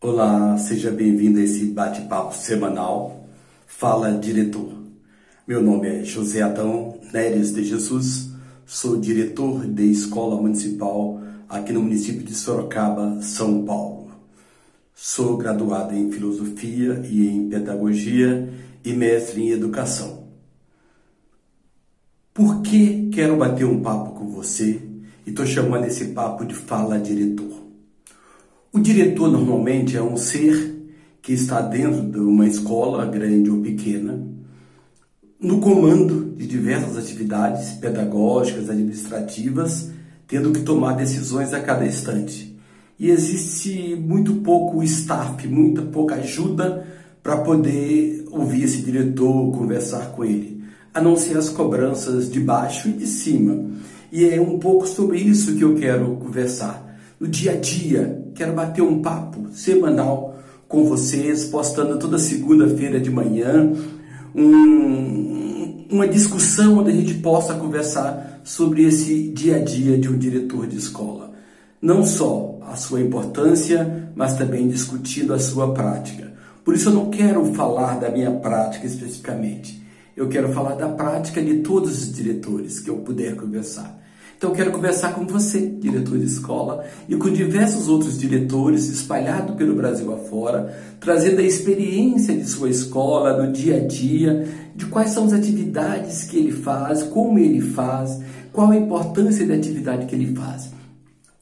Olá, seja bem-vindo a esse bate-papo semanal. Fala Diretor. Meu nome é José Adão Neres de Jesus, sou diretor de escola municipal aqui no município de Sorocaba, São Paulo. Sou graduado em filosofia e em pedagogia e mestre em educação. Por que quero bater um papo com você e estou chamando esse papo de Fala Diretor? O diretor normalmente é um ser que está dentro de uma escola, grande ou pequena, no comando de diversas atividades pedagógicas, administrativas, tendo que tomar decisões a cada instante. E existe muito pouco staff, muita pouca ajuda para poder ouvir esse diretor, conversar com ele, a não ser as cobranças de baixo e de cima. E é um pouco sobre isso que eu quero conversar no dia a dia. Quero bater um papo semanal com vocês, postando toda segunda-feira de manhã um, uma discussão onde a gente possa conversar sobre esse dia a dia de um diretor de escola. Não só a sua importância, mas também discutindo a sua prática. Por isso eu não quero falar da minha prática especificamente. Eu quero falar da prática de todos os diretores que eu puder conversar. Então quero conversar com você, diretor de escola, e com diversos outros diretores espalhados pelo Brasil afora, trazendo a experiência de sua escola no dia a dia, de quais são as atividades que ele faz, como ele faz, qual a importância da atividade que ele faz.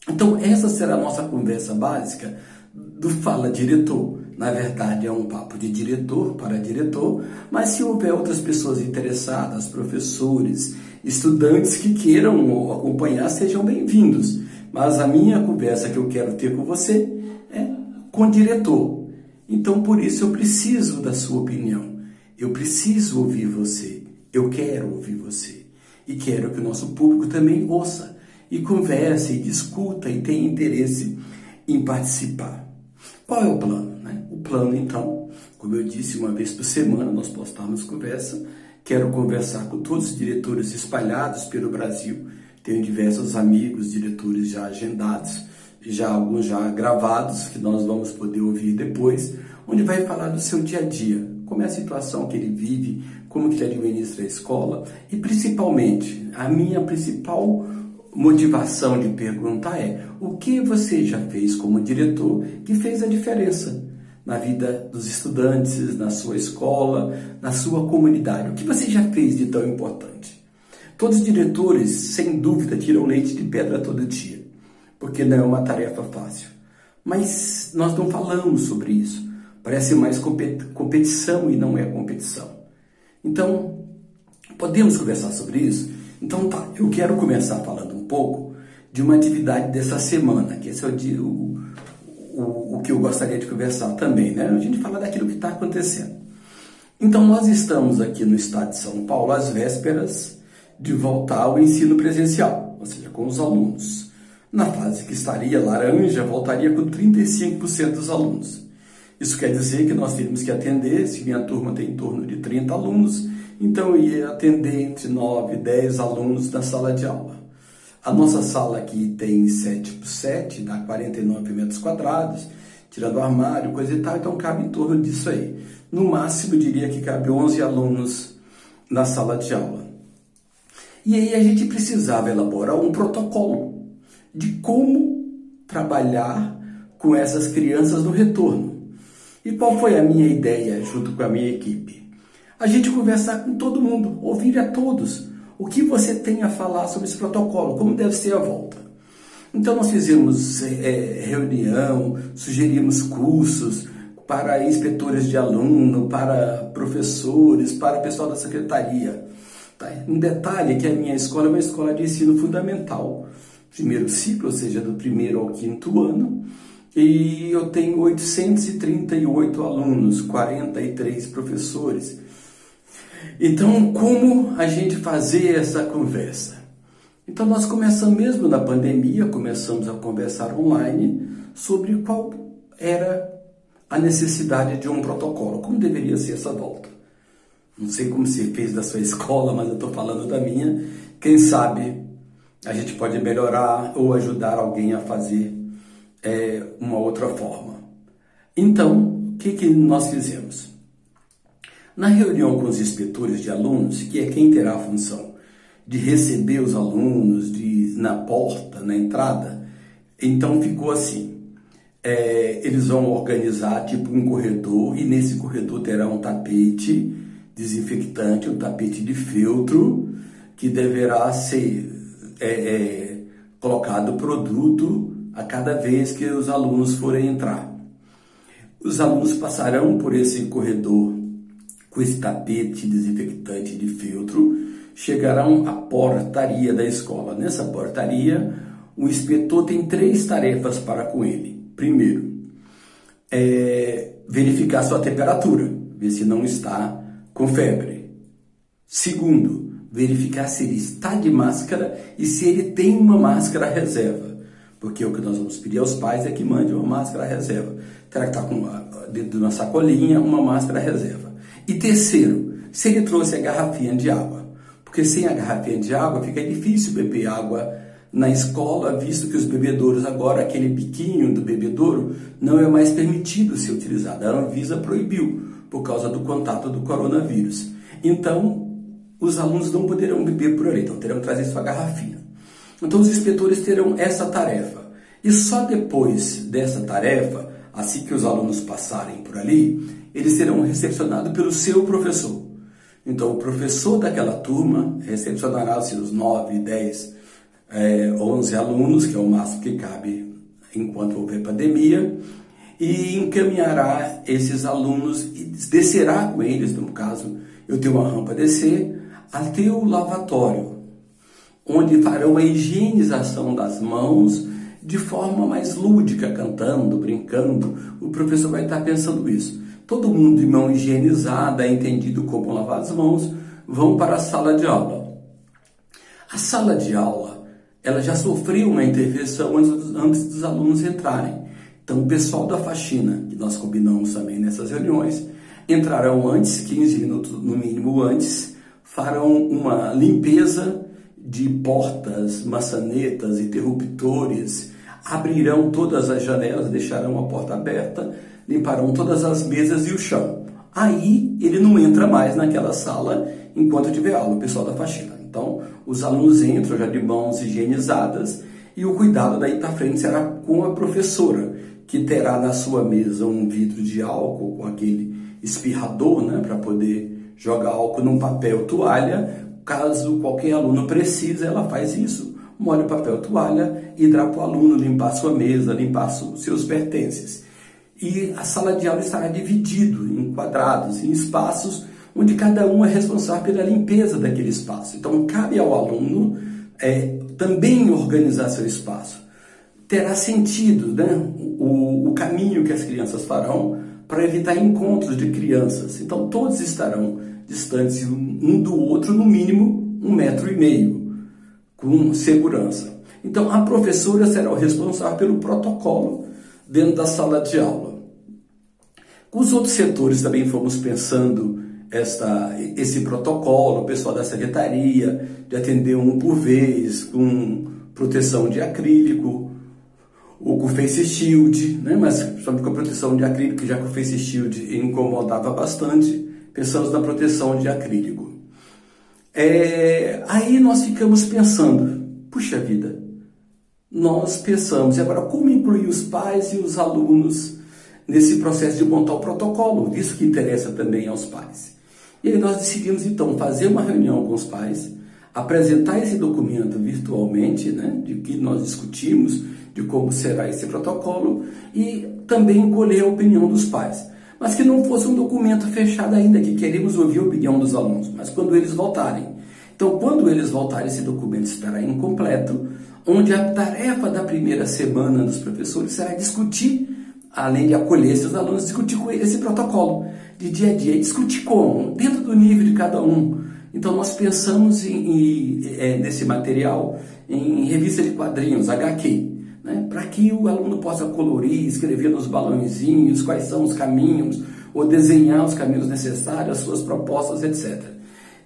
Então essa será a nossa conversa básica do Fala Diretor. Na verdade, é um papo de diretor para diretor, mas se houver outras pessoas interessadas, professores, estudantes que queiram acompanhar, sejam bem-vindos. Mas a minha conversa que eu quero ter com você é com o diretor. Então, por isso, eu preciso da sua opinião. Eu preciso ouvir você. Eu quero ouvir você. E quero que o nosso público também ouça e converse e discuta e tenha interesse em participar. Qual é o plano? Né? O plano, então, como eu disse, uma vez por semana nós postamos conversa. Quero conversar com todos os diretores espalhados pelo Brasil. Tenho diversos amigos, diretores já agendados, já alguns já gravados, que nós vamos poder ouvir depois, onde vai falar do seu dia a dia, como é a situação que ele vive, como que ele administra a escola e principalmente, a minha principal motivação de perguntar é: o que você já fez como diretor que fez a diferença na vida dos estudantes, na sua escola, na sua comunidade? O que você já fez de tão importante? Todos os diretores, sem dúvida, tiram leite de pedra todo dia, porque não é uma tarefa fácil. Mas nós não falamos sobre isso. Parece mais competição e não é competição. Então, podemos conversar sobre isso? Então tá, eu quero começar falando um pouco de uma atividade dessa semana, que esse é o, dia, o, o, o que eu gostaria de conversar também, né? A gente fala daquilo que está acontecendo. Então nós estamos aqui no estado de São Paulo às vésperas de voltar ao ensino presencial, ou seja, com os alunos. Na fase que estaria laranja, voltaria com 35% dos alunos. Isso quer dizer que nós teríamos que atender, se minha turma tem em torno de 30 alunos, então eu ia atender entre 9 e 10 alunos na sala de aula. A nossa sala aqui tem 7 por 7, dá 49 metros quadrados, tirando o armário, coisa e tal, então cabe em torno disso aí. No máximo, eu diria que cabe 11 alunos na sala de aula. E aí a gente precisava elaborar um protocolo de como trabalhar com essas crianças no retorno. E qual foi a minha ideia junto com a minha equipe? a gente conversar com todo mundo, ouvir a todos o que você tem a falar sobre esse protocolo, como deve ser a volta. Então nós fizemos é, reunião, sugerimos cursos para inspetores de aluno, para professores, para o pessoal da secretaria. Tá? Um detalhe é que a minha escola é uma escola de ensino fundamental, primeiro ciclo, ou seja, do primeiro ao quinto ano, e eu tenho 838 alunos, 43 professores. Então, como a gente fazer essa conversa? Então, nós começamos mesmo na pandemia, começamos a conversar online sobre qual era a necessidade de um protocolo, como deveria ser essa volta. Não sei como se fez da sua escola, mas eu estou falando da minha. Quem sabe a gente pode melhorar ou ajudar alguém a fazer é, uma outra forma. Então, o que, que nós fizemos? Na reunião com os inspetores de alunos, que é quem terá a função de receber os alunos de, na porta, na entrada, então ficou assim. É, eles vão organizar tipo um corredor e nesse corredor terá um tapete desinfectante, um tapete de filtro que deverá ser é, é, colocado produto a cada vez que os alunos forem entrar. Os alunos passarão por esse corredor com esse tapete desinfectante de filtro, chegarão à portaria da escola. Nessa portaria, o inspetor tem três tarefas para com ele. Primeiro, é verificar sua temperatura, ver se não está com febre. Segundo, verificar se ele está de máscara e se ele tem uma máscara reserva. Porque o que nós vamos pedir aos pais é que mande uma máscara reserva. Terá que estar com dentro de uma sacolinha uma máscara reserva. E terceiro, se ele trouxe a garrafinha de água. Porque sem a garrafinha de água fica difícil beber água na escola, visto que os bebedouros agora, aquele biquinho do bebedouro, não é mais permitido ser utilizado. A Anvisa proibiu por causa do contato do coronavírus. Então, os alunos não poderão beber por ali, então terão que trazer sua garrafinha. Então os inspetores terão essa tarefa. E só depois dessa tarefa, assim que os alunos passarem por ali, eles serão recepcionados pelo seu professor. Então o professor daquela turma recepcionará os seus 9, 10, é, 11 alunos, que é o máximo que cabe enquanto houver pandemia, e encaminhará esses alunos e descerá com eles, no caso, eu tenho uma rampa a descer, até o lavatório, onde farão a higienização das mãos de forma mais lúdica, cantando, brincando. O professor vai estar pensando isso. Todo mundo de mão higienizada, entendido como lavar as mãos, vão para a sala de aula. A sala de aula, ela já sofreu uma intervenção antes dos alunos entrarem. Então, o pessoal da faxina, que nós combinamos também nessas reuniões, entrarão antes, 15 minutos no mínimo antes, farão uma limpeza de portas, maçanetas, interruptores, abrirão todas as janelas, deixarão a porta aberta, limparão todas as mesas e o chão. Aí ele não entra mais naquela sala enquanto tiver aula, o pessoal da faxina. Então, os alunos entram já de mãos higienizadas e o cuidado daí para frente será com a professora, que terá na sua mesa um vidro de álcool com aquele espirrador, né, para poder jogar álcool num papel toalha, Caso qualquer aluno precise, ela faz isso. Molha o papel toalha e dá para o aluno limpar sua mesa, limpar seus pertences. E a sala de aula estará dividido em quadrados, em espaços, onde cada um é responsável pela limpeza daquele espaço. Então, cabe ao aluno é, também organizar seu espaço. Terá sentido né, o, o caminho que as crianças farão para evitar encontros de crianças. Então, todos estarão distantes um do outro, no mínimo um metro e meio, com segurança. Então, a professora será o responsável pelo protocolo dentro da sala de aula. Os outros setores também fomos pensando esta, esse protocolo, o pessoal da secretaria, de atender um por vez, com proteção de acrílico, ou com face shield, né? mas só com a proteção de acrílico, já que o face shield incomodava bastante pensamos na proteção de acrílico. É, aí nós ficamos pensando, puxa vida, nós pensamos, e agora como incluir os pais e os alunos nesse processo de montar o protocolo? Isso que interessa também aos pais. E aí nós decidimos então fazer uma reunião com os pais, apresentar esse documento virtualmente, né, de que nós discutimos, de como será esse protocolo e também colher a opinião dos pais mas que não fosse um documento fechado ainda, que queremos ouvir a opinião dos alunos, mas quando eles voltarem. Então, quando eles voltarem, esse documento estará incompleto, onde a tarefa da primeira semana dos professores será discutir, além de acolher esses alunos, discutir com eles esse protocolo de dia a dia, discutir como, dentro do nível de cada um. Então, nós pensamos em, em, é, nesse material em revista de quadrinhos, HQ, né, para que o aluno possa colorir, escrever nos balãozinhos quais são os caminhos, ou desenhar os caminhos necessários, as suas propostas, etc.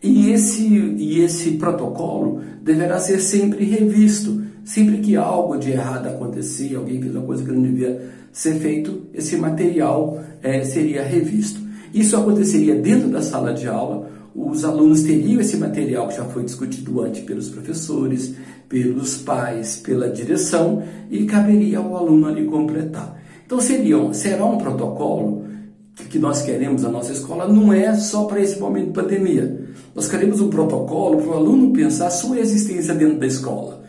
E esse, e esse protocolo deverá ser sempre revisto, sempre que algo de errado acontecer, alguém fez uma coisa que não devia ser feito, esse material é, seria revisto. Isso aconteceria dentro da sala de aula, os alunos teriam esse material que já foi discutido antes pelos professores, pelos pais, pela direção e caberia ao aluno ali completar. Então seria, será um protocolo que nós queremos na nossa escola não é só para esse momento de pandemia. Nós queremos um protocolo para o aluno pensar a sua existência dentro da escola,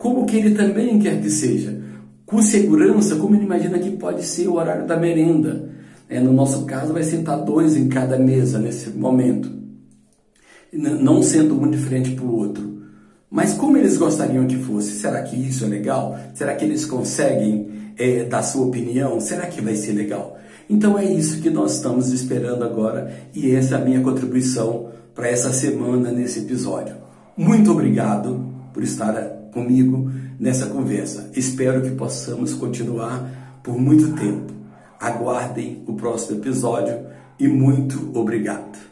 como que ele também quer que seja, com segurança, como ele imagina que pode ser o horário da merenda. É, no nosso caso, vai sentar dois em cada mesa nesse momento, não sendo um de frente para o outro. Mas como eles gostariam que fosse? Será que isso é legal? Será que eles conseguem é, dar sua opinião? Será que vai ser legal? Então é isso que nós estamos esperando agora e essa é a minha contribuição para essa semana nesse episódio. Muito obrigado por estar comigo nessa conversa. Espero que possamos continuar por muito tempo. Aguardem o próximo episódio e muito obrigado.